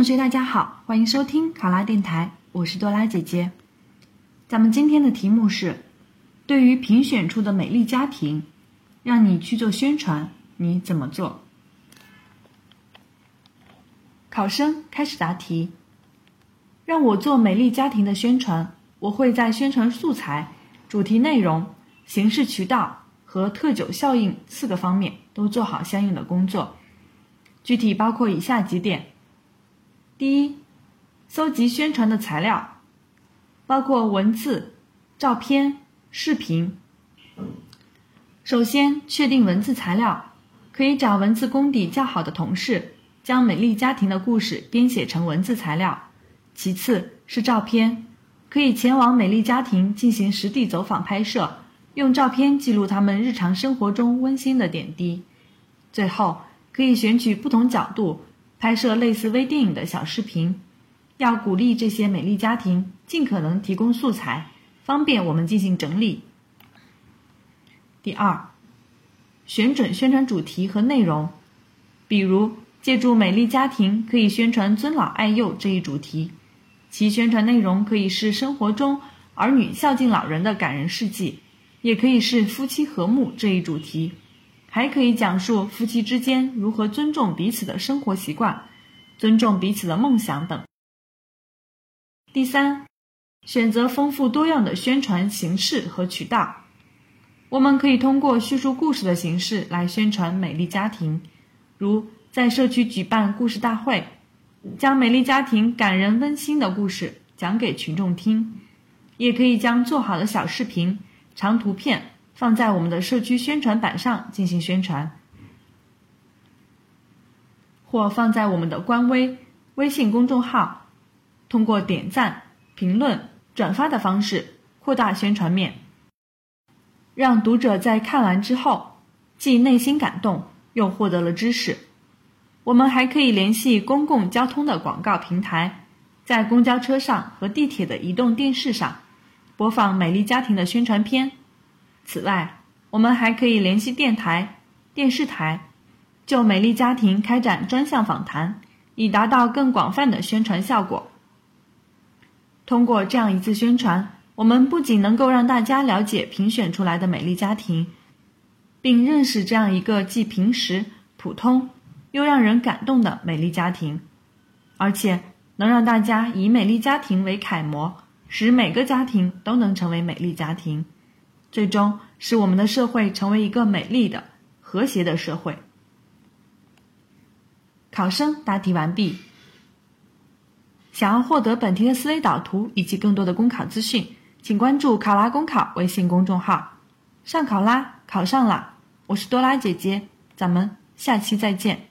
同学，大家好，欢迎收听考拉电台，我是多拉姐姐。咱们今天的题目是：对于评选出的美丽家庭，让你去做宣传，你怎么做？考生开始答题。让我做美丽家庭的宣传，我会在宣传素材、主题内容、形式渠道和特九效应四个方面都做好相应的工作。具体包括以下几点：第一，搜集宣传的材料，包括文字、照片、视频。首先确定文字材料，可以找文字功底较好的同事，将美丽家庭的故事编写成文字材料。其次是照片，可以前往美丽家庭进行实地走访拍摄，用照片记录他们日常生活中温馨的点滴。最后。可以选取不同角度拍摄类似微电影的小视频，要鼓励这些美丽家庭尽可能提供素材，方便我们进行整理。第二，选准宣传主题和内容，比如借助美丽家庭可以宣传尊老爱幼这一主题，其宣传内容可以是生活中儿女孝敬老人的感人事迹，也可以是夫妻和睦这一主题。还可以讲述夫妻之间如何尊重彼此的生活习惯，尊重彼此的梦想等。第三，选择丰富多样的宣传形式和渠道。我们可以通过叙述故事的形式来宣传美丽家庭，如在社区举办故事大会，将美丽家庭感人温馨的故事讲给群众听；也可以将做好的小视频、长图片。放在我们的社区宣传板上进行宣传，或放在我们的官微、微信公众号，通过点赞、评论、转发的方式扩大宣传面，让读者在看完之后既内心感动，又获得了知识。我们还可以联系公共交通的广告平台，在公交车上和地铁的移动电视上播放美丽家庭的宣传片。此外，我们还可以联系电台、电视台，就美丽家庭开展专项访谈，以达到更广泛的宣传效果。通过这样一次宣传，我们不仅能够让大家了解评选出来的美丽家庭，并认识这样一个既平实、普通又让人感动的美丽家庭，而且能让大家以美丽家庭为楷模，使每个家庭都能成为美丽家庭。最终使我们的社会成为一个美丽的、和谐的社会。考生答题完毕。想要获得本题的思维导图以及更多的公考资讯，请关注“考拉公考”微信公众号。上考拉，考上了！我是多拉姐姐，咱们下期再见。